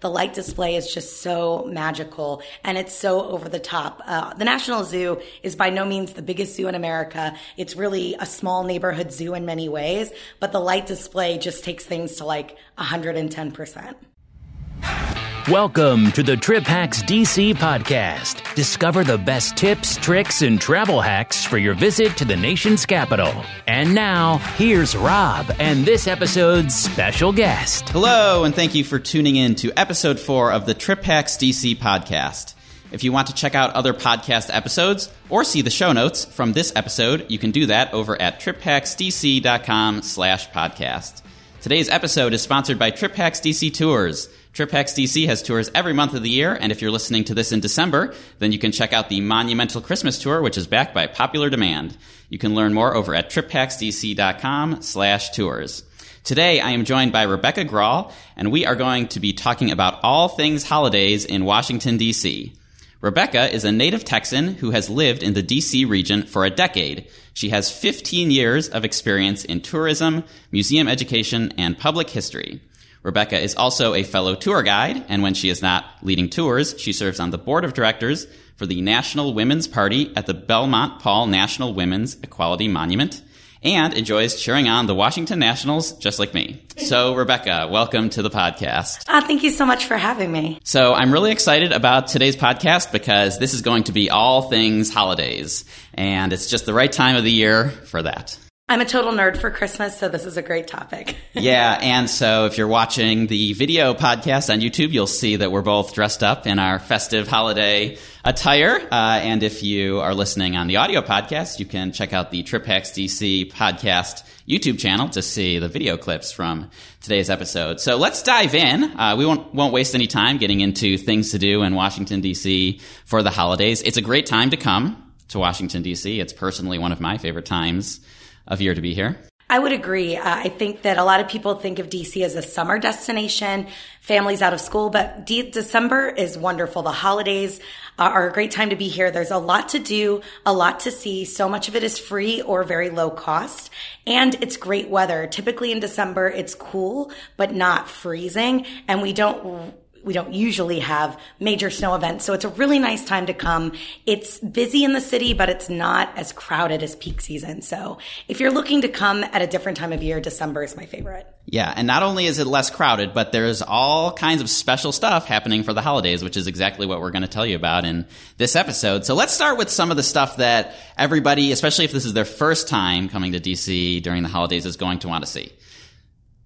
The light display is just so magical and it's so over the top. Uh, the National Zoo is by no means the biggest zoo in America. It's really a small neighborhood zoo in many ways, but the light display just takes things to like 110%. Welcome to the Trip Hacks DC podcast. Discover the best tips, tricks, and travel hacks for your visit to the nation's capital. And now, here's Rob and this episode's special guest. Hello, and thank you for tuning in to episode four of the Trip Hacks DC podcast. If you want to check out other podcast episodes or see the show notes from this episode, you can do that over at triphacksdc.com slash podcast. Today's episode is sponsored by Trip Hacks DC Tours. TripHacks DC has tours every month of the year, and if you're listening to this in December, then you can check out the Monumental Christmas Tour, which is backed by popular demand. You can learn more over at triphacksdc.com slash tours. Today, I am joined by Rebecca Grahl, and we are going to be talking about all things holidays in Washington, D.C. Rebecca is a native Texan who has lived in the DC region for a decade. She has 15 years of experience in tourism, museum education, and public history. Rebecca is also a fellow tour guide, and when she is not leading tours, she serves on the board of directors for the National Women's Party at the Belmont Paul National Women's Equality Monument and enjoys cheering on the Washington Nationals just like me. So, Rebecca, welcome to the podcast. Uh, thank you so much for having me. So, I'm really excited about today's podcast because this is going to be all things holidays, and it's just the right time of the year for that. I'm a total nerd for Christmas, so this is a great topic. yeah, and so if you're watching the video podcast on YouTube, you'll see that we're both dressed up in our festive holiday attire. Uh, and if you are listening on the audio podcast, you can check out the Trip Hacks DC podcast YouTube channel to see the video clips from today's episode. So let's dive in. Uh, we won't won't waste any time getting into things to do in Washington D.C. for the holidays. It's a great time to come to Washington D.C. It's personally one of my favorite times of year to be here? I would agree. Uh, I think that a lot of people think of DC as a summer destination, families out of school, but De- December is wonderful. The holidays are a great time to be here. There's a lot to do, a lot to see. So much of it is free or very low cost. And it's great weather. Typically in December, it's cool, but not freezing. And we don't we don't usually have major snow events. So it's a really nice time to come. It's busy in the city, but it's not as crowded as peak season. So if you're looking to come at a different time of year, December is my favorite. Yeah. And not only is it less crowded, but there's all kinds of special stuff happening for the holidays, which is exactly what we're going to tell you about in this episode. So let's start with some of the stuff that everybody, especially if this is their first time coming to DC during the holidays, is going to want to see.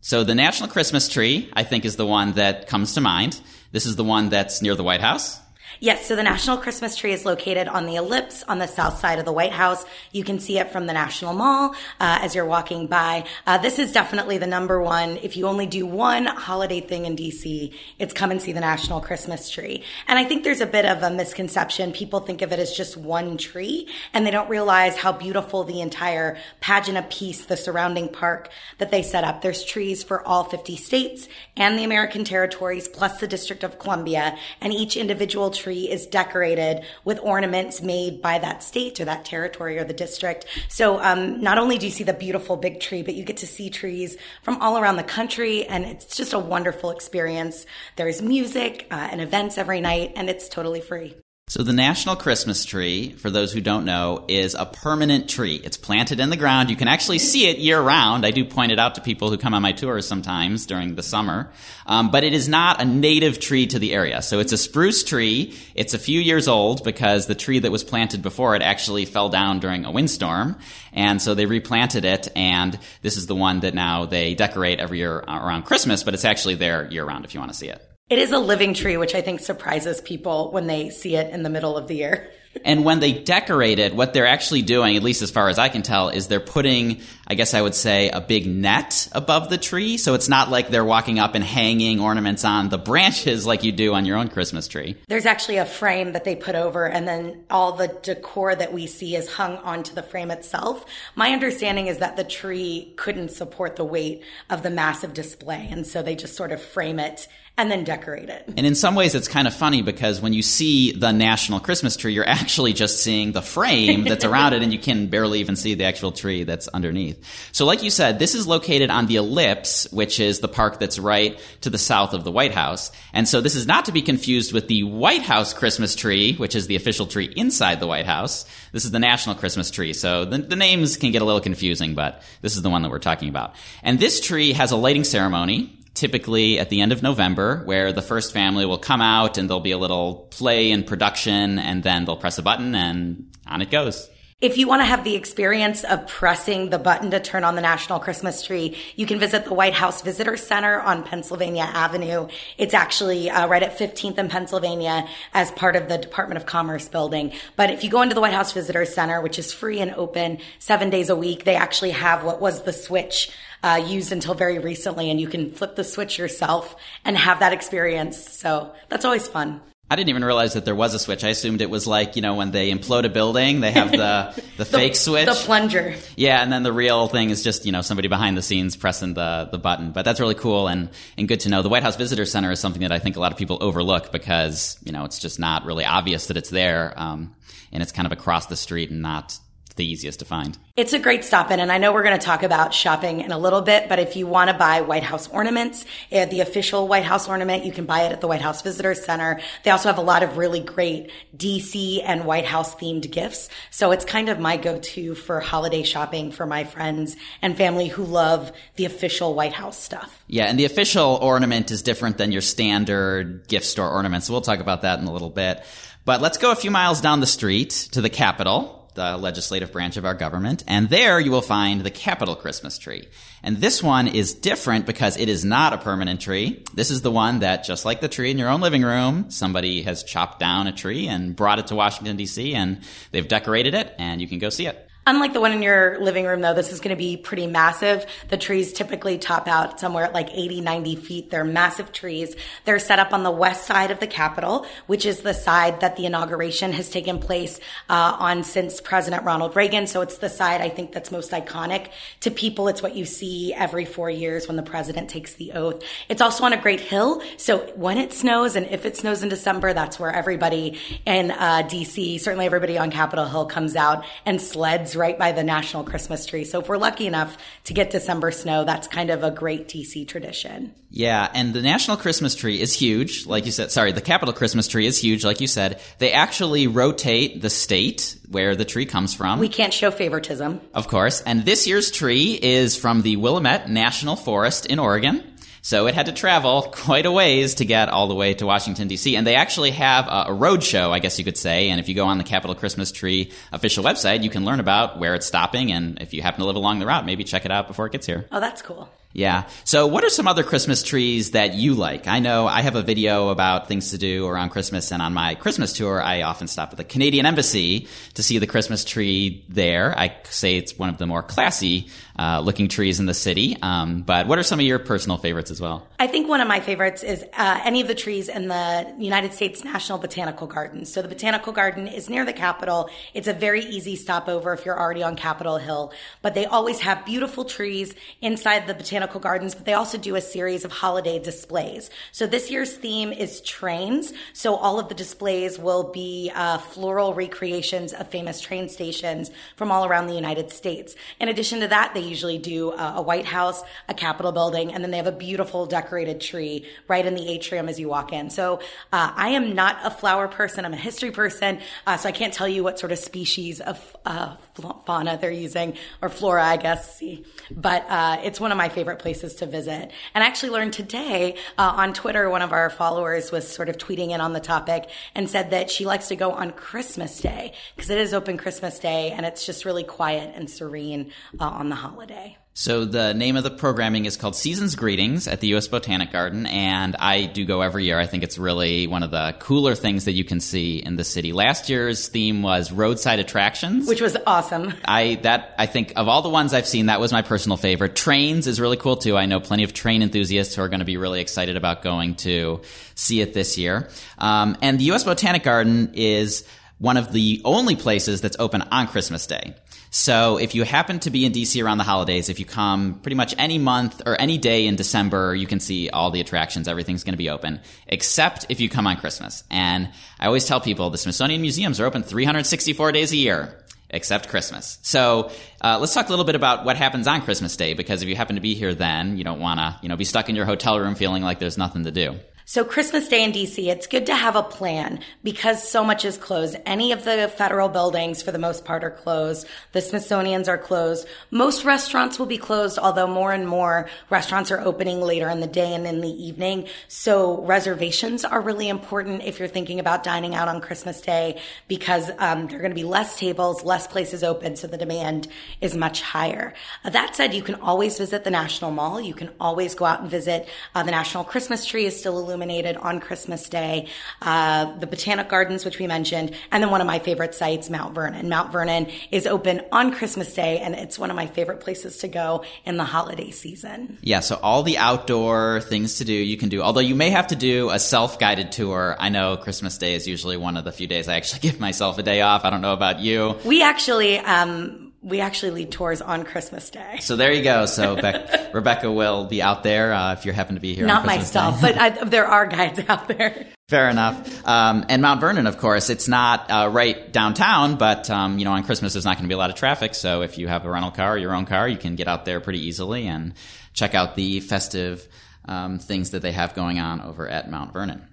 So the National Christmas Tree, I think, is the one that comes to mind. This is the one that's near the White House. Yes, so the National Christmas Tree is located on the ellipse on the south side of the White House. You can see it from the National Mall uh, as you're walking by. Uh, this is definitely the number one. If you only do one holiday thing in DC, it's come and see the National Christmas Tree. And I think there's a bit of a misconception. People think of it as just one tree, and they don't realize how beautiful the entire pageant of peace, the surrounding park that they set up. There's trees for all 50 states and the American territories, plus the District of Columbia, and each individual tree tree is decorated with ornaments made by that state or that territory or the district. So um, not only do you see the beautiful big tree, but you get to see trees from all around the country, and it's just a wonderful experience. There's music uh, and events every night, and it's totally free. So the National Christmas tree, for those who don't know, is a permanent tree. It's planted in the ground. You can actually see it year round. I do point it out to people who come on my tours sometimes during the summer. Um, but it is not a native tree to the area. So it's a spruce tree. It's a few years old because the tree that was planted before it actually fell down during a windstorm. And so they replanted it. And this is the one that now they decorate every year around Christmas, but it's actually there year round if you want to see it. It is a living tree, which I think surprises people when they see it in the middle of the year. and when they decorate it, what they're actually doing, at least as far as I can tell, is they're putting, I guess I would say, a big net above the tree. So it's not like they're walking up and hanging ornaments on the branches like you do on your own Christmas tree. There's actually a frame that they put over, and then all the decor that we see is hung onto the frame itself. My understanding is that the tree couldn't support the weight of the massive display, and so they just sort of frame it and then decorate it. And in some ways, it's kind of funny because when you see the national Christmas tree, you're actually just seeing the frame that's around it, and you can barely even see the actual tree that's underneath. So, like you said, this is located on the Ellipse, which is the park that's right to the south of the White House. And so, this is not to be confused with the White House Christmas tree, which is the official tree inside the White House. This is the national Christmas tree. So, the, the names can get a little confusing, but this is the one that we're talking about. And this tree has a lighting ceremony typically at the end of November, where the first family will come out and there'll be a little play and production, and then they'll press a button and on it goes. If you want to have the experience of pressing the button to turn on the national Christmas tree, you can visit the White House Visitor Center on Pennsylvania Avenue. It's actually uh, right at 15th and Pennsylvania as part of the Department of Commerce building. But if you go into the White House Visitor Center, which is free and open seven days a week, they actually have what was the switch uh, used until very recently, and you can flip the switch yourself and have that experience. So that's always fun. I didn't even realize that there was a switch. I assumed it was like, you know, when they implode a building, they have the, the, the fake switch. The plunger. Yeah, and then the real thing is just, you know, somebody behind the scenes pressing the, the button. But that's really cool and, and good to know. The White House Visitor Center is something that I think a lot of people overlook because, you know, it's just not really obvious that it's there. Um, and it's kind of across the street and not the easiest to find. It's a great stop in, and I know we're going to talk about shopping in a little bit, but if you want to buy White House ornaments, uh, the official White House ornament, you can buy it at the White House Visitor Center. They also have a lot of really great DC and White House themed gifts. So it's kind of my go-to for holiday shopping for my friends and family who love the official White House stuff. Yeah, and the official ornament is different than your standard gift store ornament. So we'll talk about that in a little bit. But let's go a few miles down the street to the Capitol the legislative branch of our government, and there you will find the Capitol Christmas tree. And this one is different because it is not a permanent tree. This is the one that, just like the tree in your own living room, somebody has chopped down a tree and brought it to Washington, D.C., and they've decorated it, and you can go see it. Unlike the one in your living room, though, this is going to be pretty massive. The trees typically top out somewhere at like 80, 90 feet. They're massive trees. They're set up on the west side of the Capitol, which is the side that the inauguration has taken place uh, on since President Ronald Reagan. So it's the side I think that's most iconic to people. It's what you see every four years when the president takes the oath. It's also on a great hill. So when it snows and if it snows in December, that's where everybody in uh, DC, certainly everybody on Capitol Hill comes out and sleds right by the national Christmas tree. So if we're lucky enough to get December snow, that's kind of a great DC tradition. Yeah, and the national Christmas tree is huge, like you said. Sorry, the Capitol Christmas tree is huge, like you said. They actually rotate the state where the tree comes from. We can't show favoritism. Of course. And this year's tree is from the Willamette National Forest in Oregon. So it had to travel quite a ways to get all the way to Washington, D.C. And they actually have a, road show, I guess you could say. And if you go on the Capitol Christmas Tree official website, you can learn about where it's stopping. And if you happen to live along the route, maybe check it out before it gets here. Oh, that's cool. Yeah. So, what are some other Christmas trees that you like? I know I have a video about things to do around Christmas, and on my Christmas tour, I often stop at the Canadian Embassy to see the Christmas tree there. I say it's one of the more classy uh, looking trees in the city. Um, but what are some of your personal favorites as well? I think one of my favorites is uh, any of the trees in the United States National Botanical Garden. So the Botanical Garden is near the Capitol. It's a very easy stopover if you're already on Capitol Hill. But they always have beautiful trees inside the Botanical Gardens, but they also do a series of holiday displays. So this year's theme is trains. So all of the displays will be uh, floral recreations of famous train stations from all around the United States. In addition to that, they usually do a, a White House, a Capitol building, and then they have a beautiful decorated tree right in the atrium as you walk in. So uh, I am not a flower person. I'm a history person. Uh, so I can't tell you what sort of species of uh, fauna they're using or flora, I guess. See, but uh, it's one of my favorite places to visit. And I actually learned today uh, on Twitter, one of our followers was sort of tweeting in on the topic and said that she likes to go on Christmas Day because it is open Christmas Day and it's just really quiet and serene uh, on the holiday. So the name of the programming is called Season's Greetings at the U.S. Botanic Garden, and I do go every year. I think it's really one of the cooler things that you can see in the city. Last year's theme was roadside attractions, which was awesome. I that I think of all the ones I've seen, that was my personal favorite. Trains is really cool too. I know plenty of train enthusiasts who are going to be really excited about going to see it this year. Um, and the U.S. Botanic Garden is one of the only places that's open on Christmas Day. So if you happen to be in DC around the holidays, if you come pretty much any month or any day in December, you can see all the attractions. Everything's going to be open, except if you come on Christmas. And I always tell people the Smithsonian museums are open 364 days a year except Christmas. So uh, let's talk a little bit about what happens on Christmas Day, because if you happen to be here then, you don't want to, you know, be stuck in your hotel room feeling like there's nothing to do. So Christmas Day in DC, it's good to have a plan because so much is closed. Any of the federal buildings for the most part are closed. The Smithsonian's are closed. Most restaurants will be closed, although more and more restaurants are opening later in the day and in the evening. So reservations are really important if you're thinking about dining out on Christmas Day because um, there are going to be less tables, less places open, so the demand is much higher. That said, you can always visit the National Mall. You can always go out and visit uh, the National Christmas Tree is still illuminated illuminated on Christmas Day, uh, the Botanic Gardens, which we mentioned, and then one of my favorite sites, Mount Vernon. Mount Vernon is open on Christmas Day, and it's one of my favorite places to go in the holiday season. Yeah, so all the outdoor things to do you can do, although you may have to do a self guided tour. I know Christmas Day is usually one of the few days I actually give myself a day off. I don't know about you. We actually, um, we actually lead tours on Christmas Day. So there you go. So Be- Rebecca will be out there uh, if you happen to be here. Not myself, but I, there are guides out there. Fair enough. Um, and Mount Vernon, of course, it's not uh, right downtown, but um, you know, on Christmas there's not going to be a lot of traffic. So if you have a rental car or your own car, you can get out there pretty easily and check out the festive um, things that they have going on over at Mount Vernon.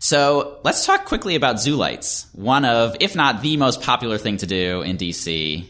So let's talk quickly about zoo lights. One of, if not the most popular thing to do in DC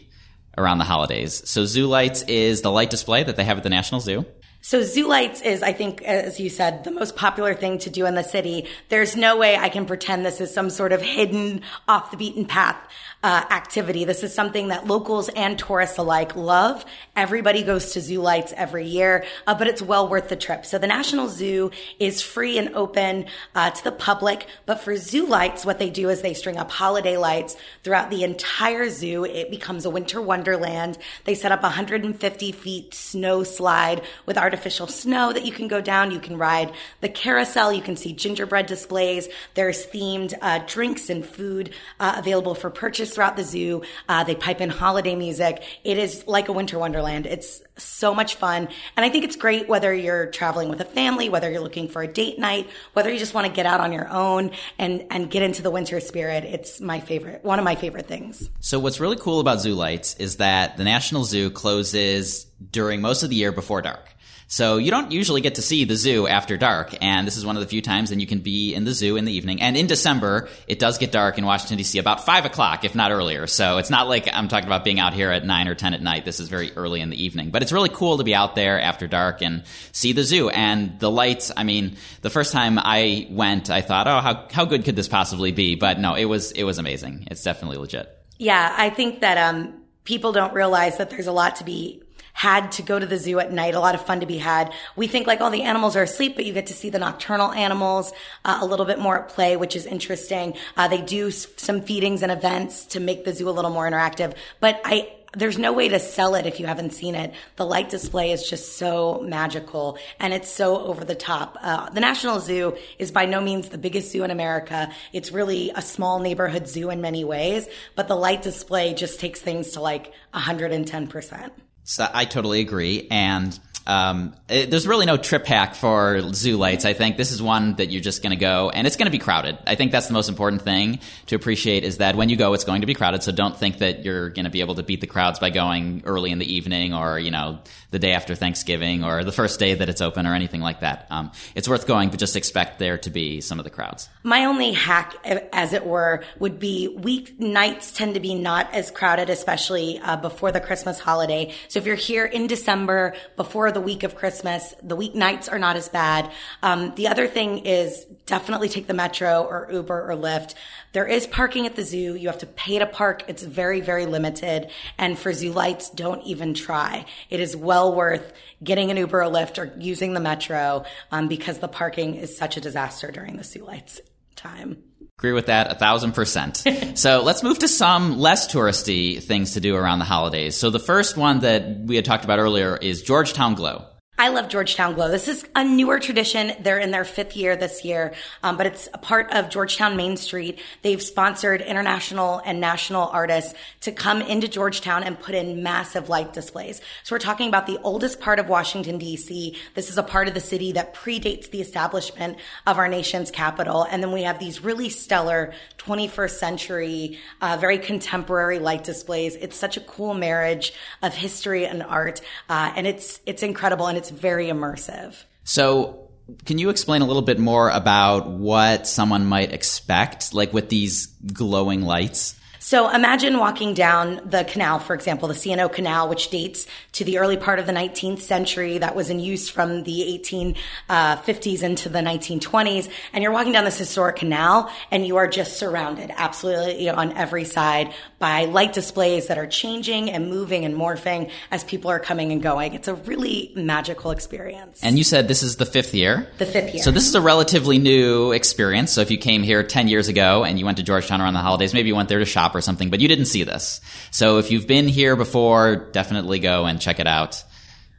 around the holidays. So Zoo Lights is the light display that they have at the National Zoo. So Zoo Lights is, I think, as you said, the most popular thing to do in the city. There's no way I can pretend this is some sort of hidden off the beaten path uh, activity. This is something that locals and tourists alike love. Everybody goes to zoo lights every year, uh, but it's well worth the trip. So the National Zoo is free and open uh, to the public, but for zoo lights, what they do is they string up holiday lights throughout the entire zoo. It becomes a winter wonderland. They set up 150 feet snow slide with artificial snow that you can go down. You can ride the carousel. You can see gingerbread displays. There's themed uh, drinks and food uh, available for purchase throughout the zoo. Uh, they pipe in holiday music. It is like a winter wonderland. It's so much fun. And I think it's great whether you're traveling with a family, whether you're looking for a date night, whether you just want to get out on your own and, and get into the winter spirit. It's my favorite, one of my favorite things. So what's really cool about Zoo Lights is that the National Zoo closes during most of the year before dark. So you don't usually get to see the zoo after dark, and this is one of the few times then you can be in the zoo in the evening. And in December, it does get dark in Washington D.C. about five o'clock, if not earlier. So it's not like I'm talking about being out here at nine or ten at night. This is very early in the evening, but it's really cool to be out there after dark and see the zoo and the lights. I mean, the first time I went, I thought, oh, how how good could this possibly be? But no, it was it was amazing. It's definitely legit. Yeah, I think that um, people don't realize that there's a lot to be had to go to the zoo at night. A lot of fun to be had. We think like all the animals are asleep, but you get to see the nocturnal animals uh, a little bit more at play, which is interesting. Uh, they do s- some feedings and events to make the zoo a little more interactive. But I, there's no way to sell it if you haven't seen it. The light display is just so magical and it's so over the top. Uh, the National Zoo is by no means the biggest zoo in America. It's really a small neighborhood zoo in many ways, but the light display just takes things to like 110%. So I totally agree. And um, it, there's really no trip hack for zoo lights. I think this is one that you're just going to go, and it's going to be crowded. I think that's the most important thing to appreciate is that when you go, it's going to be crowded. So don't think that you're going to be able to beat the crowds by going early in the evening or you know the day after Thanksgiving or the first day that it's open or anything like that. Um, it's worth going, but just expect there to be some of the crowds. My only hack, as it were, would be week nights tend to be not as crowded, especially uh, before the Christmas holiday. So if you're here in December before the week of Christmas. The weeknights are not as bad. Um, the other thing is definitely take the metro or Uber or Lyft. There is parking at the zoo. You have to pay to park. It's very, very limited. And for zoo lights, don't even try. It is well worth getting an Uber or Lyft or using the metro um, because the parking is such a disaster during the zoo lights time. Agree with that a thousand percent. so let's move to some less touristy things to do around the holidays. So the first one that we had talked about earlier is Georgetown Glow. I love Georgetown Glow. This is a newer tradition. They're in their fifth year this year, um, but it's a part of Georgetown Main Street. They've sponsored international and national artists to come into Georgetown and put in massive light displays. So we're talking about the oldest part of Washington, D.C. This is a part of the city that predates the establishment of our nation's capital. And then we have these really stellar 21st century, uh, very contemporary light displays. It's such a cool marriage of history and art. Uh, and it's, it's incredible. And it's it's very immersive. So, can you explain a little bit more about what someone might expect, like with these glowing lights? So imagine walking down the canal, for example, the C&O Canal, which dates to the early part of the 19th century that was in use from the 1850s uh, into the 1920s. And you're walking down this historic canal and you are just surrounded absolutely on every side by light displays that are changing and moving and morphing as people are coming and going. It's a really magical experience. And you said this is the fifth year? The fifth year. So this is a relatively new experience. So if you came here 10 years ago and you went to Georgetown around the holidays, maybe you went there to shop or something, but you didn't see this. So if you've been here before, definitely go and check it out.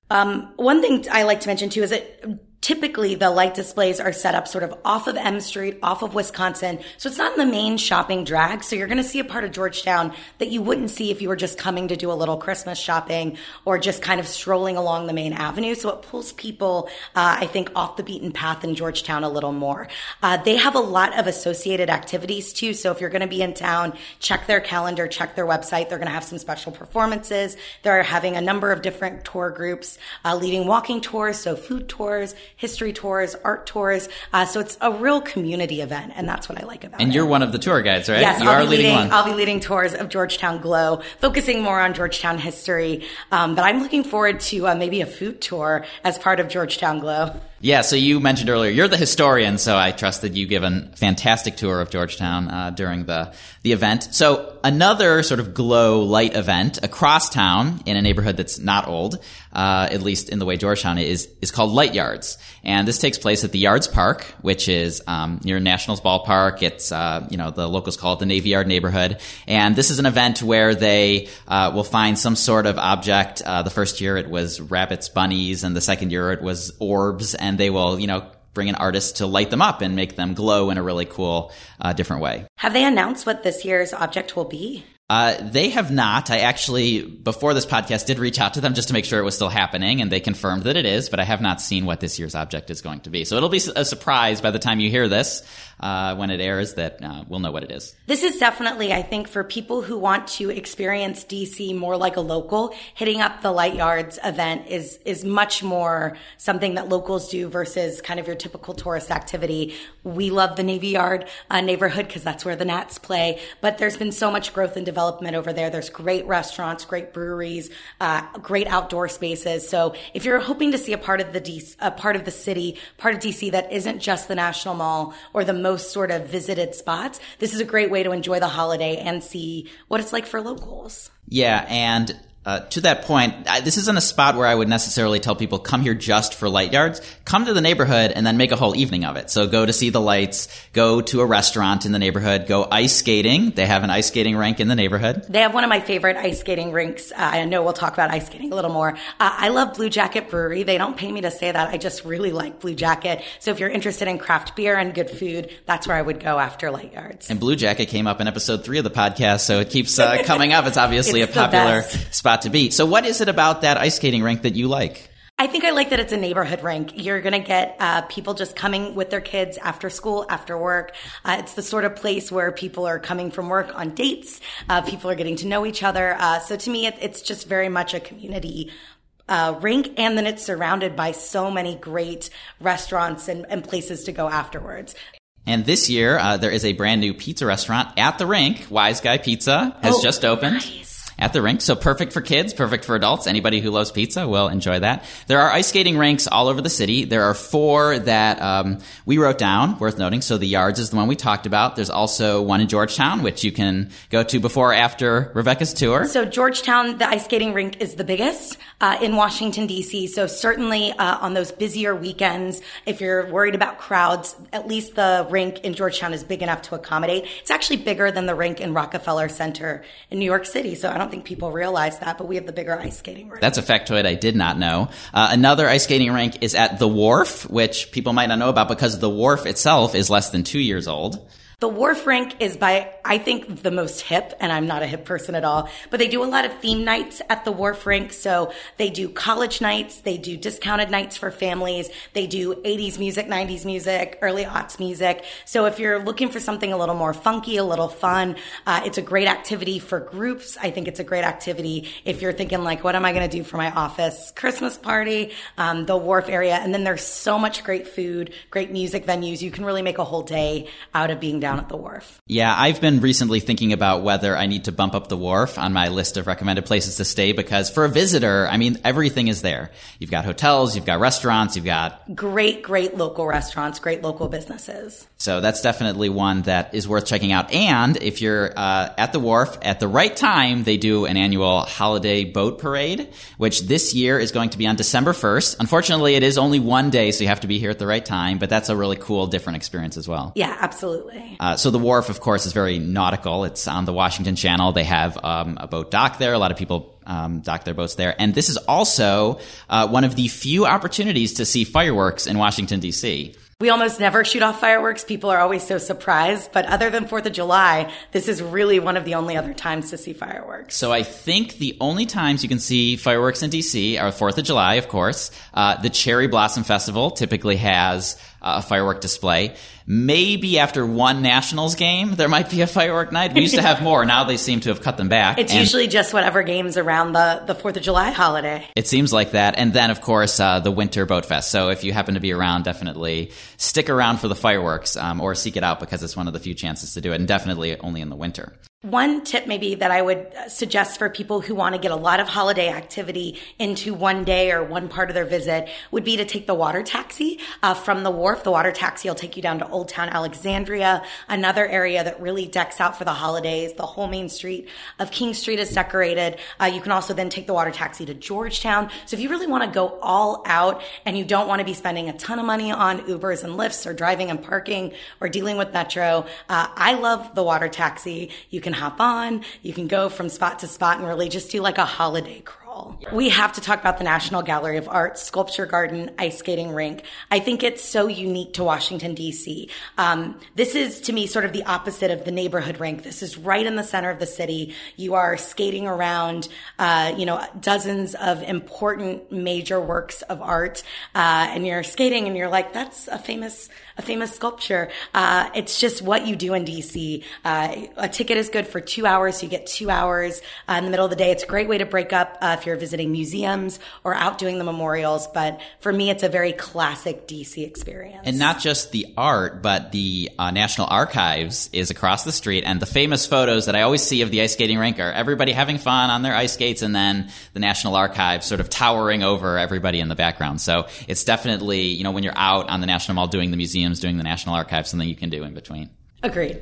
Um, one thing I like to mention too is that typically the light displays are set up sort of off of M Street, off of Wisconsin. So it's not in the main shopping drag. So you're going to see a part of Georgetown that you wouldn't see if you were just coming to do a little Christmas shopping or just kind of strolling along the main avenue. So it pulls people, uh, I think, off the beaten path in Georgetown a little more. Uh, they have a lot of associated activities too. So if you're going to be in town, check their calendar, check their website. They're going to have some special performances. They're having a number of different tour groups, uh, leading walking tours, so food tours, history tours, art tours. Uh, so it's a real community event, and that's what I like about and it. And you're one of the tour guides, right? Yes, you I'll are be leading, leading. I'll be leading tours of Georgetown Glow, focusing more on Georgetown history. Um, but I'm looking forward to uh, maybe a food tour as part of Georgetown Glow. Yeah, so you mentioned earlier you're the historian, so I trust that you give a fantastic tour of Georgetown uh, during the the event. So another sort of glow light event across town in a neighborhood that's not old, uh, at least in the way Georgetown is, is called Light Yards, and this takes place at the Yards Park, which is um, near Nationals Ballpark. It's uh, you know the locals call it the Navy Yard neighborhood, and this is an event where they uh, will find some sort of object. Uh, the first year it was rabbits, bunnies, and the second year it was orbs and they will, you know, bring an artist to light them up and make them glow in a really cool, uh, different way. Have they announced what this year's object will be? Uh, they have not. I actually, before this podcast, did reach out to them just to make sure it was still happening, and they confirmed that it is, but I have not seen what this year's object is going to be. So it'll be a surprise by the time you hear this uh, when it airs that uh, we'll know what it is. This is definitely, I think, for people who want to experience DC more like a local, hitting up the Light Yards event is is much more something that locals do versus kind of your typical tourist activity. We love the Navy Yard uh, neighborhood because that's where the Nats play, but there's been so much growth and development over there. There's great restaurants, great breweries, uh, great outdoor spaces. So if you're hoping to see a part of the part of the city, part of DC that isn't just the National Mall or the most sort of visited spots, this is a great way to enjoy the holiday and see what it's like for locals. Yeah, and uh, to that point, I, this isn't a spot where I would necessarily tell people come here just for light yards. Come to the neighborhood and then make a whole evening of it. So go to see the lights, go to a restaurant in the neighborhood, go ice skating. They have an ice skating rink in the neighborhood. They have one of my favorite ice skating rinks. Uh, I know we'll talk about ice skating a little more. Uh, I love Bluejacket Brewery. They don't pay me to say that. I just really like Bluejacket. So if you're interested in craft beer and good food, that's where I would go after light yards. And Bluejacket came up in episode three of the podcast, so it keeps uh, coming up. It's obviously It's a popular best. To be. So what is it about that ice skating rink that you like? I think I like that it's a neighborhood rink. You're going to get uh, people just coming with their kids after school, after work. Uh, it's the sort of place where people are coming from work on dates. Uh, people are getting to know each other. Uh, so to me, it, it's just very much a community uh, rink. And then it's surrounded by so many great restaurants and, and places to go afterwards. And this year, uh, there is a brand new pizza restaurant at the rink. Wise Guy Pizza has Oh, just opened. nice. At the rink. So perfect for kids, perfect for adults. Anybody who loves pizza will enjoy that. There are ice skating rinks all over the city. There are four that um, we wrote down, worth noting. So the Yards is the one we talked about. There's also one in Georgetown, which you can go to before or after Rebecca's tour. So Georgetown, the ice skating rink is the biggest uh, in Washington D.C. So certainly uh, on those busier weekends, if you're worried about crowds, at least the rink in Georgetown is big enough to accommodate. It's actually bigger than the rink in Rockefeller Center in New York City. So I don't don't think people realize that, but we have the bigger ice skating rink. That's a factoid I did not know. Uh, another ice skating rink is at the Wharf, which people might not know about because the Wharf itself is less than two years old. The Wharf Rink is by, I think, the most hip, and I'm not a hip person at all, but they do a lot of theme nights at the Wharf Rink. So they do college nights, they do discounted nights for families, they do 80s music, 90s music, early aughts music. So if you're looking for something a little more funky, a little fun, uh, it's a great activity for groups. I think it's a great activity if you're thinking like, what am I going to do for my office Christmas party? Um, the Wharf area. And then there's so much great food, great music venues. You can really make a whole day out of being down at the wharf. Yeah, I've been recently thinking about whether I need to bump up the wharf on my list of recommended places to stay because for a visitor, I mean, everything is there. You've got hotels, you've got restaurants, you've got great, great local restaurants, great local businesses. So that's definitely one that is worth checking out. And if you're uh, at the wharf at the right time, they do an annual holiday boat parade, which this year is going to be on December 1st. Unfortunately, it is only one day, so you have to be here at the right time, but that's a really cool, different experience as well. Yeah, absolutely. Uh, so the wharf, of course, is very nautical. It's on the Washington Channel. They have um, a boat dock there. A lot of people um, dock their boats there. And this is also uh, one of the few opportunities to see fireworks in Washington, D.C. We almost never shoot off fireworks. People are always so surprised. But other than 4th of July, this is really one of the only other times to see fireworks. So I think the only times you can see fireworks in DC are 4th of July, of course. Uh, the Cherry Blossom Festival typically has a firework display. Maybe after one Nationals game, there might be a firework night. We used to have more. Now they seem to have cut them back. It's And usually just whatever games around the, the 4th of July holiday. It seems like that. And then, of course, uh, the Winter Boat Fest. So if you happen to be around, definitely stick around for the fireworks um, or seek it out because it's one of the few chances to do it. And definitely only in the winter. One tip maybe that I would suggest for people who want to get a lot of holiday activity into one day or one part of their visit would be to take the water taxi uh, from the wharf. The water taxi will take you down to Old Town Alexandria, another area that really decks out for the holidays. The whole main street of King Street is decorated. Uh, you can also then take the water taxi to Georgetown. So if you really want to go all out and you don't want to be spending a ton of money on Ubers and Lyfts or driving and parking or dealing with Metro, uh, I love the water taxi. You can hop on, you can go from spot to spot and really just do like a holiday crawl. We have to talk about the National Gallery of Art, Sculpture Garden, Ice Skating Rink. I think it's so unique to Washington, D.C. Um, this is, to me, sort of the opposite of the neighborhood rink. This is right in the center of the city. You are skating around, uh, you know, dozens of important major works of art, uh, and you're skating and you're like, that's a famous, a famous sculpture. Uh, it's just what you do in DC. Uh, a ticket is good for two hours. So you get two hours uh, in the middle of the day. It's a great way to break up uh, if you're visiting museums or out doing the memorials. But for me, it's a very classic DC experience. And not just the art, but the uh, National Archives is across the street. And the famous photos that I always see of the ice skating rink are everybody having fun on their ice skates and then the National Archives sort of towering over everybody in the background. So it's definitely, you know, when you're out on the National Mall doing the museums, doing the National Archives, something you can do in between. Agreed.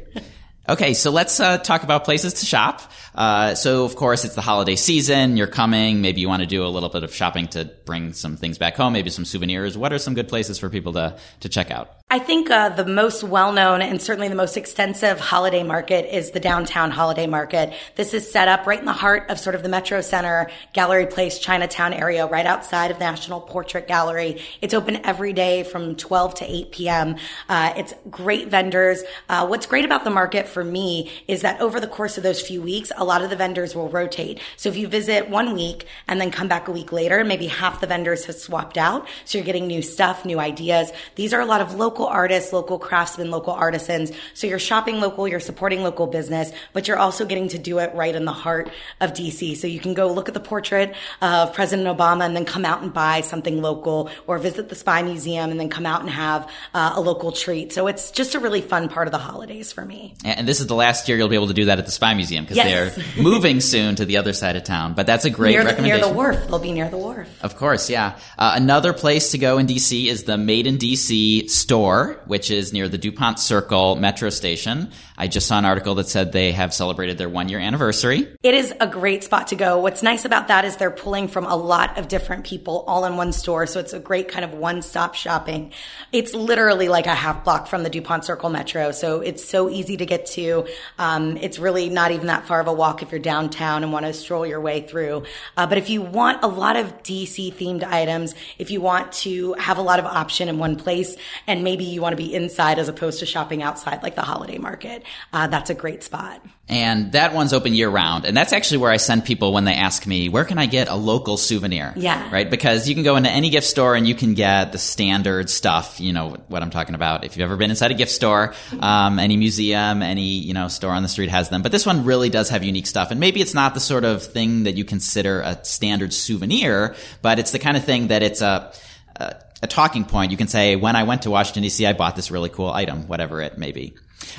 Okay, so let's uh, talk about places to shop. Uh, so, of course, it's the holiday season. You're coming. Maybe you want to do a little bit of shopping to bring some things back home, maybe some souvenirs. What are some good places for people to, to check out? I think uh, the most well known and certainly the most extensive holiday market is the downtown holiday market. This is set up right in the heart of sort of the Metro Center, Gallery Place, Chinatown area, right outside of National Portrait Gallery. It's open every day from 12 to 8 p.m. Uh, it's great vendors. Uh, what's great about the market for me is that over the course of those few weeks, a lot of the vendors will rotate. So if you visit one week and then come back a week later, maybe half the vendors have swapped out. So you're getting new stuff, new ideas. These are a lot of local artists, local craftsmen, local artisans. So you're shopping local, you're supporting local business, but you're also getting to do it right in the heart of DC. So you can go look at the portrait of President Obama and then come out and buy something local or visit the Spy Museum and then come out and have uh, a local treat. So it's just a really fun part of the holidays for me. And this is the last year you'll be able to do that at the Spy Museum because Yes. they're moving soon to the other side of town. But that's a great Near the, near recommendation. the wharf. They'll be near the wharf. Of course, yeah. Uh, another place to go in DC is the Made in DC store. Which is near the Dupont Circle metro station. I just saw an article that said they have celebrated their one year anniversary. It is a great spot to go. What's nice about that is they're pulling from a lot of different people all in one store. So it's a great kind of one stop shopping. It's literally like a half block from the Dupont Circle metro. So it's so easy to get to. Um, it's really not even that far of a walk if you're downtown and want to stroll your way through. Uh, but if you want a lot of DC themed items, if you want to have a lot of option in one place and maybe you want to be inside as opposed to shopping outside like the holiday market, uh, that's a great spot. And that one's open year round. And that's actually where I send people when they ask me, where can I get a local souvenir? Yeah. Right? Because you can go into any gift store and you can get the standard stuff, you know, what I'm talking about. If you've ever been inside a gift store, um, any museum, any, you know, store on the street has them. But this one really does have unique stuff. And maybe it's not the sort of thing that you consider a standard souvenir, but it's the kind of thing that it's a, a, a talking point. You can say, when I went to Washington DC, I bought this really cool item, whatever it may be.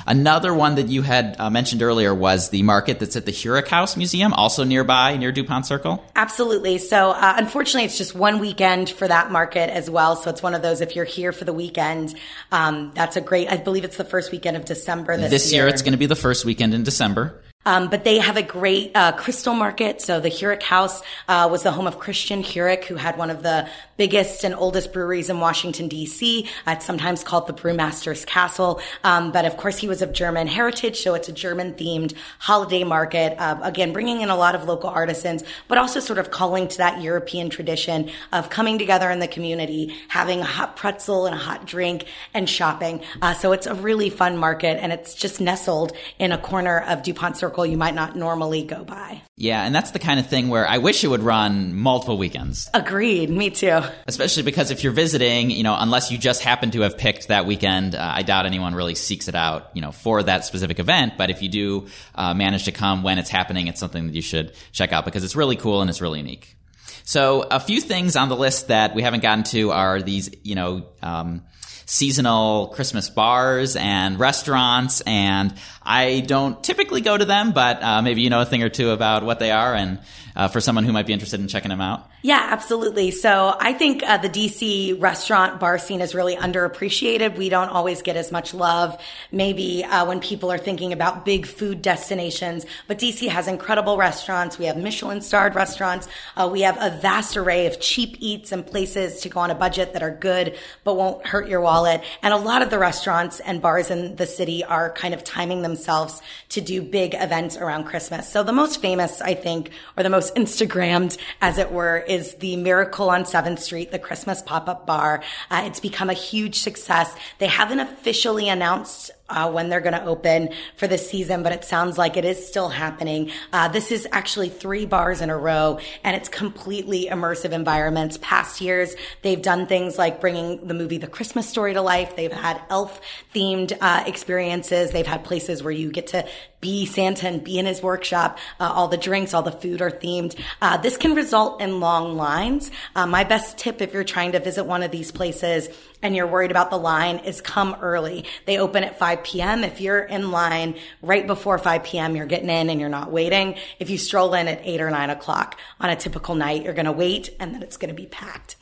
Another one that you had uh, mentioned earlier was the market that's at the Heurich House Museum, also nearby, near Dupont Circle. Absolutely. So, uh, unfortunately, it's just one weekend for that market as well. So, it's one of those, if you're here for the weekend, um, that's a great, I believe it's the first weekend of December this, this year. year it's going to be the first weekend in December. Um, but they have a great uh, Christkindlmarkt. So the Heurich House uh, was the home of Christian Heurich, who had one of the biggest and oldest breweries in Washington D.C. It's sometimes called the Brewmaster's Castle, um, but of course he was of German heritage, so it's a German-themed holiday market. Uh, again, bringing in a lot of local artisans, but also sort of calling to that European tradition of coming together in the community, having a hot pretzel and a hot drink, and shopping. Uh, so it's a really fun market, and it's just nestled in a corner of Dupont Circle you might not normally go by. Yeah, and that's the kind of thing where I wish it would run multiple weekends. Agreed, me too. Especially because if you're visiting, you know, unless you just happen to have picked that weekend, uh, I doubt anyone really seeks it out, you know, for that specific event. But if you do uh, manage to come when it's happening, it's something that you should check out because it's really cool and it's really unique. So a few things on the list that we haven't gotten to are these, you know, um, seasonal Christmas bars and restaurants, and I don't typically go to them, but uh, maybe you know a thing or two about what they are, and uh, for someone who might be interested in checking them out. Yeah, absolutely. So I think uh, the DC restaurant bar scene is really underappreciated. We don't always get as much love, maybe uh, when people are thinking about big food destinations. But DC has incredible restaurants. We have Michelin starred restaurants. Uh, we have a vast array of cheap eats and places to go on a budget that are good but won't hurt your wallet. And a lot of the restaurants and bars in the city are kind of timing themselves to do big events around Christmas. So the most famous, I think, or the most Instagrammed, as it were, is the Miracle on 7th Street, the Christmas pop-up bar. Uh, it's become a huge success. They haven't officially announced uh, when they're going to open for the season, but it sounds like it is still happening. Uh, this is actually three bars in a row, and it's completely immersive environments. Past years, they've done things like bringing the movie The Christmas Story to life. They've had elf themed uh, experiences. They've had places where you get to be Santa and be in his workshop. Uh, all the drinks, all the food are themed. Uh, this can result in long lines. Uh, my best tip if you're trying to visit one of these places and you're worried about the line is come early. They open at 5 p.m. If you're in line right before 5 p.m., you're getting in and you're not waiting. If you stroll in at 8 or 9 o'clock on a typical night, you're going to wait and then it's going to be packed.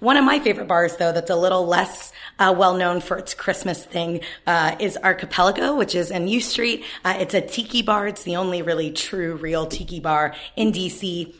One of my favorite bars, though, that's a little less uh, well known for its Christmas thing, uh, is Archipelago, which is in U Street. Uh, it's a tiki bar. It's the only really true, real tiki bar in DC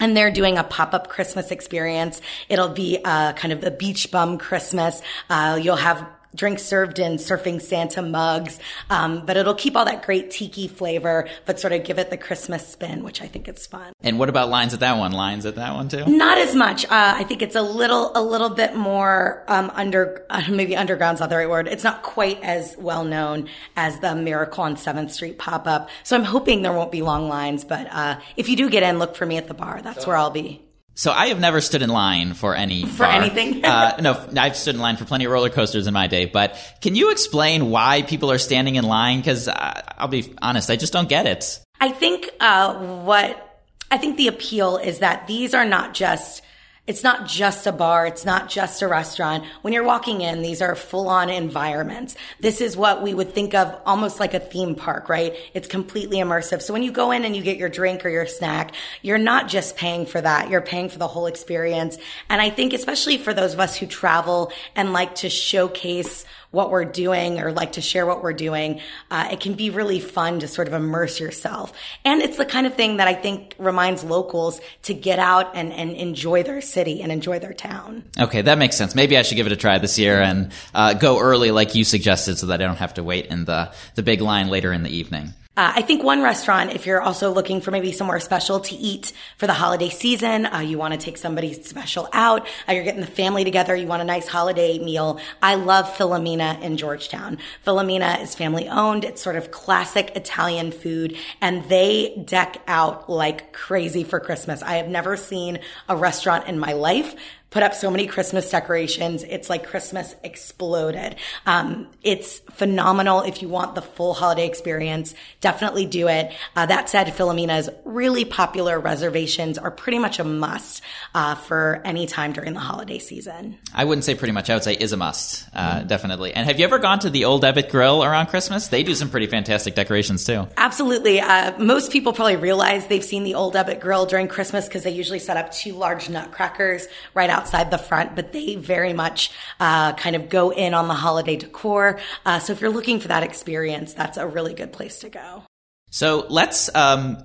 and they're doing a pop-up Christmas experience. It'll be uh, kind of the beach bum Christmas. Uh, you'll have drinks served in surfing Santa mugs. Um, but it'll keep all that great tiki flavor, but sort of give it the Christmas spin, which I think is fun. And what about lines at that one? Lines at that one too? Not as much. Uh, I think it's a little, a little bit more um, under, uh, maybe underground's not the right word. It's not quite as well known as the Miracle on Seventh Street pop up. So I'm hoping there won't be long lines. But uh, if you do get in, look for me at the bar. That's where I'll be. So I have never stood in line for any for bar. anything. uh, no, I've stood in line for plenty of roller coasters in my day. But can you explain why people are standing in line? Because uh, I'll be honest, I just don't get it. I think uh, what I think the appeal is that these are not just it's not just a bar. It's not just a restaurant. When you're walking in, these are full on environments. This is what we would think of almost like a theme park, right? It's completely immersive. So when you go in and you get your drink or your snack, you're not just paying for that. You're paying for the whole experience. And I think especially for those of us who travel and like to showcase what we're doing or like to share what we're doing, uh, it can be really fun to sort of immerse yourself. And it's the kind of thing that I think reminds locals to get out and, and enjoy their city and enjoy their town. Okay, that makes sense. Maybe I should give it a try this year and uh, go early like you suggested so that I don't have to wait in the, the big line later in the evening. Uh, I think one restaurant, if you're also looking for maybe somewhere special to eat for the holiday season, uh, you want to take somebody special out, uh, you're getting the family together, you want a nice holiday meal. I love Filomena in Georgetown. Filomena is family owned. It's sort of classic Italian food and they deck out like crazy for Christmas. I have never seen a restaurant in my life put up so many Christmas decorations. It's like Christmas exploded. Um, it's phenomenal. If you want the full holiday experience, definitely do it. Uh, that said, Filomena's really popular reservations are pretty much a must uh, for any time during the holiday season. I wouldn't say pretty much. I would say is a must, uh, mm-hmm. definitely. And have you ever gone to the Old Ebbitt Grill around Christmas? They do some pretty fantastic decorations too. Absolutely. Uh, most people probably realize they've seen the Old Ebbitt Grill during Christmas because they usually set up two large nutcrackers right out outside the front, but they very much uh, kind of go in on the holiday decor. Uh, so if you're looking for that experience, that's a really good place to go. So let's um,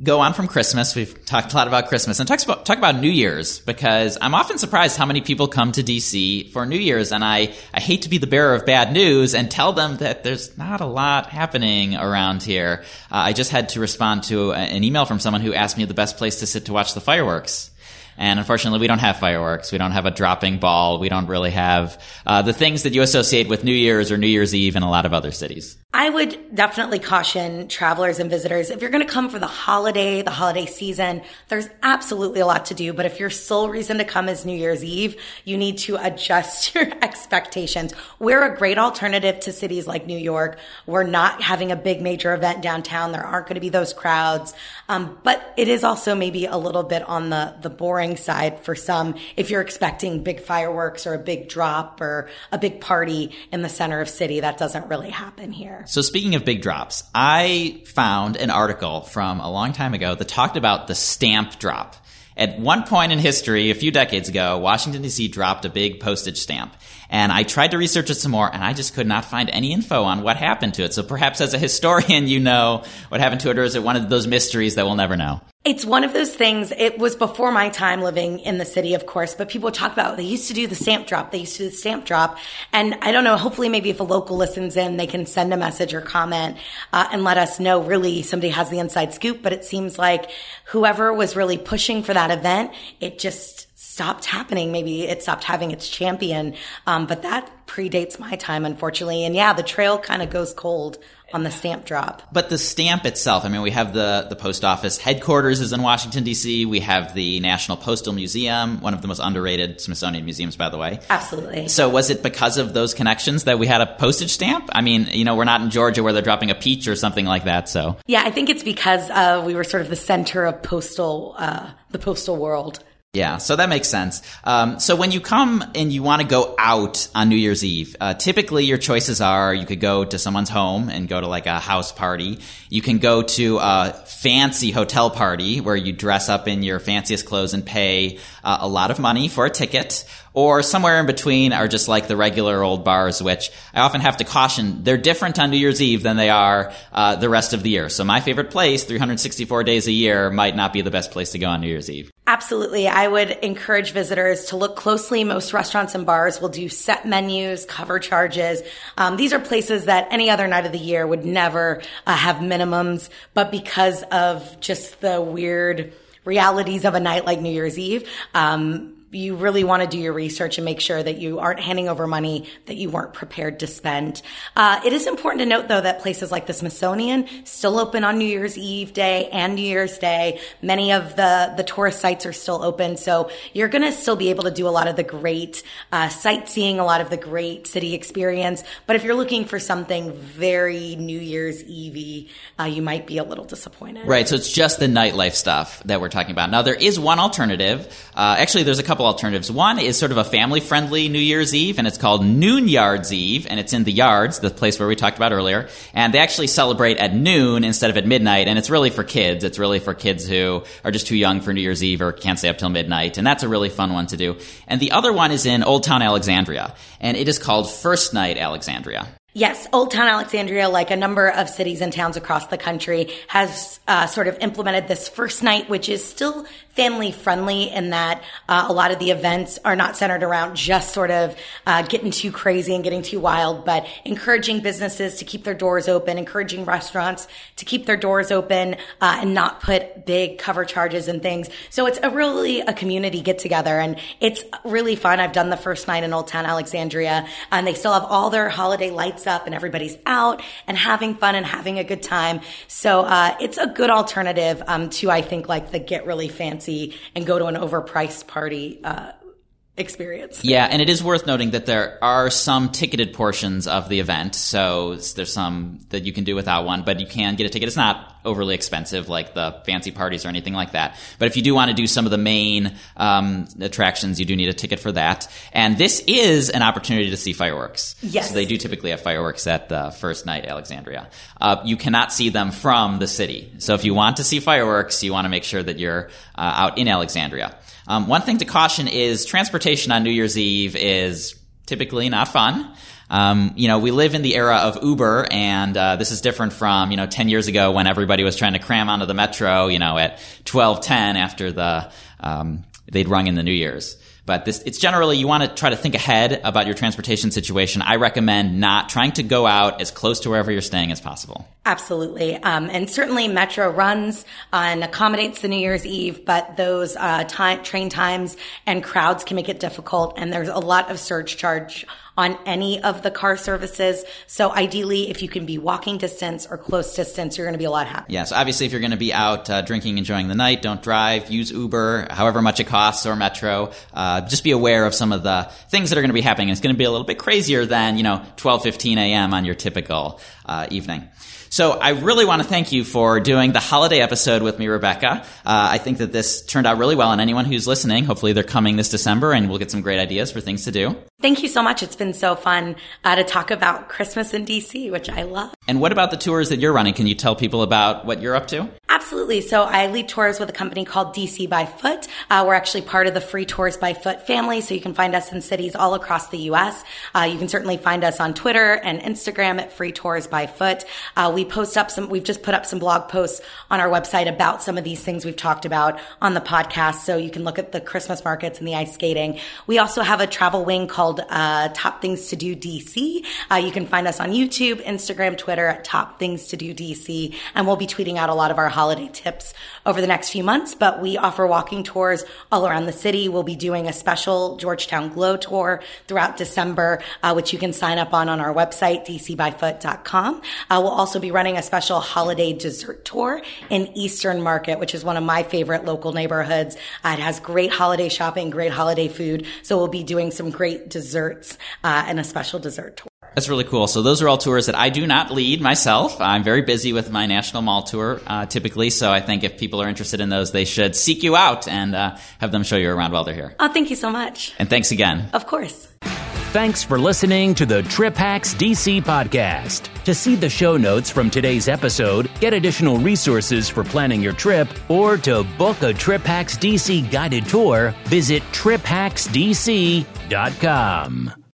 go on from Christmas. We've talked a lot about Christmas and talk about, talk about New Year's because I'm often surprised how many people come to DC for New Year's. And I, I hate to be the bearer of bad news and tell them that there's not a lot happening around here. Uh, I just had to respond to an email from someone who asked me the best place to sit to watch the fireworks. And unfortunately, we don't have fireworks. We don't have a dropping ball. We don't really have uh, the things that you associate with New Year's or New Year's Eve in a lot of other cities. I would definitely caution travelers and visitors if you're going to come for the holiday, the holiday season, there's absolutely a lot to do. But if your sole reason to come is New Year's Eve, you need to adjust your expectations. We're a great alternative to cities like New York. We're not having a big major event downtown. There aren't going to be those crowds. Um, but it is also maybe a little bit on the, the boring side for some if you're expecting big fireworks or a big drop or a big party in the center of city. That doesn't really happen here. So speaking of big drops, I found an article from a long time ago that talked about the stamp drop. At one point in history, a few decades ago, Washington DC dropped a big postage stamp. And I tried to research it some more and I just could not find any info on what happened to it. So perhaps as a historian, you know what happened to it, or is it one of those mysteries that we'll never know? It's one of those things. It was before my time living in the city, of course, but people talk about they used to do the stamp drop. They used to do the stamp drop. And I don't know, hopefully maybe if a local listens in, they can send a message or comment uh, and let us know really somebody has the inside scoop. But it seems like whoever was really pushing for that event, it just stopped happening. Maybe it stopped having its champion. Um, but that predates my time, unfortunately. And yeah, the trail kind of goes cold on the stamp drop. But the stamp itself, I mean, we have the, the post office headquarters is in Washington, D.C. We have the National Postal Museum, one of the most underrated Smithsonian museums, by the way. Absolutely. So was it because of those connections that we had a postage stamp? I mean, you know, we're not in Georgia where they're dropping a peach or something like that, so. Yeah, I think it's because uh, we were sort of the center of postal, uh, the postal world. Yeah, so that makes sense. Um, so when you come and you want to go out on New Year's Eve, uh, typically your choices are you could go to someone's home and go to like a house party. You can go to a fancy hotel party where you dress up in your fanciest clothes and pay uh, a lot of money for a ticket or somewhere in between are just like the regular old bars, which I often have to caution they're different on New Year's Eve than they are uh, the rest of the year. So my favorite place, 364 days a year, might not be the best place to go on New Year's Eve. Absolutely. I would encourage visitors to look closely. Most restaurants and bars will do set menus, cover charges. Um, these are places that any other night of the year would never uh, have minimums, but because of just the weird realities of a night like New Year's Eve, um, you really want to do your research and make sure that you aren't handing over money that you weren't prepared to spend. Uh, it is important to note, though, that places like the Smithsonian still open on New Year's Eve day and New Year's Day. Many of the the tourist sites are still open, so you're going to still be able to do a lot of the great uh, sightseeing, a lot of the great city experience. But if you're looking for something very New Year's Eve, uh, you might be a little disappointed. Right. So it's just the nightlife stuff that we're talking about. Now there is one alternative. Uh, actually, there's a couple couple alternatives. One is sort of a family friendly New Year's Eve, and it's called Noon Yards Eve, and it's in the Yards, the place where we talked about earlier. And they actually celebrate at noon instead of at midnight, and it's really for kids. It's really for kids who are just too young for New Year's Eve or can't stay up till midnight, and that's a really fun one to do. And the other one is in Old Town Alexandria, and it is called First Night Alexandria. Yes, Old Town Alexandria, like a number of cities and towns across the country, has uh, sort of implemented this first night, which is still family friendly in that uh, a lot of the events are not centered around just sort of uh, getting too crazy and getting too wild, but encouraging businesses to keep their doors open, encouraging restaurants to keep their doors open uh, and not put big cover charges and things. So it's a really a community get together and it's really fun. I've done the first night in Old Town Alexandria and they still have all their holiday lights up and everybody's out and having fun and having a good time. So uh, it's a good alternative um, to, I think, like the get really fancy and go to an overpriced party uh, experience. Yeah, and it is worth noting that there are some ticketed portions of the event. So there's some that you can do without one, but you can get a ticket. It's not overly expensive like the fancy parties or anything like that. But if you do want to do some of the main um, attractions, you do need a ticket for that. And this is an opportunity to see fireworks. Yes. So they do typically have fireworks at the first night Alexandria. Uh, you cannot see them from the city. So if you want to see fireworks, you want to make sure that you're uh, out in Alexandria. Um, one thing to caution is transportation on New Year's Eve is typically not fun. Um, you know, we live in the era of Uber, and uh, this is different from you know ten years ago when everybody was trying to cram onto the metro. You know, at twelve ten after the um, they'd rung in the New Year's. But this, it's generally, you want to try to think ahead about your transportation situation. I recommend not trying to go out as close to wherever you're staying as possible. Absolutely. Um, and certainly Metro runs and accommodates the New Year's Eve, but those uh, time, train times and crowds can make it difficult. And there's a lot of surge charge on any of the car services. So ideally, if you can be walking distance or close distance, you're going to be a lot happier. Yes, obviously, if you're going to be out uh, drinking, enjoying the night, don't drive. Use Uber, however much it costs, or Metro. Uh, just be aware of some of the things that are going to be happening. It's going to be a little bit crazier than you know 12, 15 a.m. on your typical uh, evening. So I really want to thank you for doing the holiday episode with me, Rebecca. Uh, I think that this turned out really well, and anyone who's listening, hopefully they're coming this December, and we'll get some great ideas for things to do. Thank you so much. It's been so fun uh, to talk about Christmas in DC, which I love. And what about the tours that you're running? Can you tell people about what you're up to? Absolutely. So I lead tours with a company called DC by Foot. Uh, we're actually part of the Free Tours by Foot family, so you can find us in cities all across the U.S. Uh, you can certainly find us on Twitter and Instagram at Free Tours by Foot. Uh, we post up some. We've just put up some blog posts on our website about some of these things we've talked about on the podcast, so you can look at the Christmas markets and the ice skating. We also have a travel wing called uh, Top Things to Do DC. Uh, you can find us on YouTube, Instagram, Twitter at Top Things to Do DC, and we'll be tweeting out a lot of our holiday tips over the next few months. But we offer walking tours all around the city. We'll be doing a special Georgetown Glow tour throughout December, uh, which you can sign up on on our website, dcbyfoot.com. Uh, we'll also be running a special holiday dessert tour in Eastern Market, which is one of my favorite local neighborhoods. Uh, it has great holiday shopping, great holiday food. So we'll be doing some great desserts uh, and a special dessert tour. That's really cool. So those are all tours that I do not lead myself. I'm very busy with my national mall tour uh, typically. So I think if people are interested in those, they should seek you out and uh, have them show you around while they're here. Oh, thank you so much. And thanks again. Of course. Thanks for listening to the Trip Hacks DC podcast. To see the show notes from today's episode, get additional resources for planning your trip, or to book a Trip Hacks DC guided tour, visit triphacksdc.com.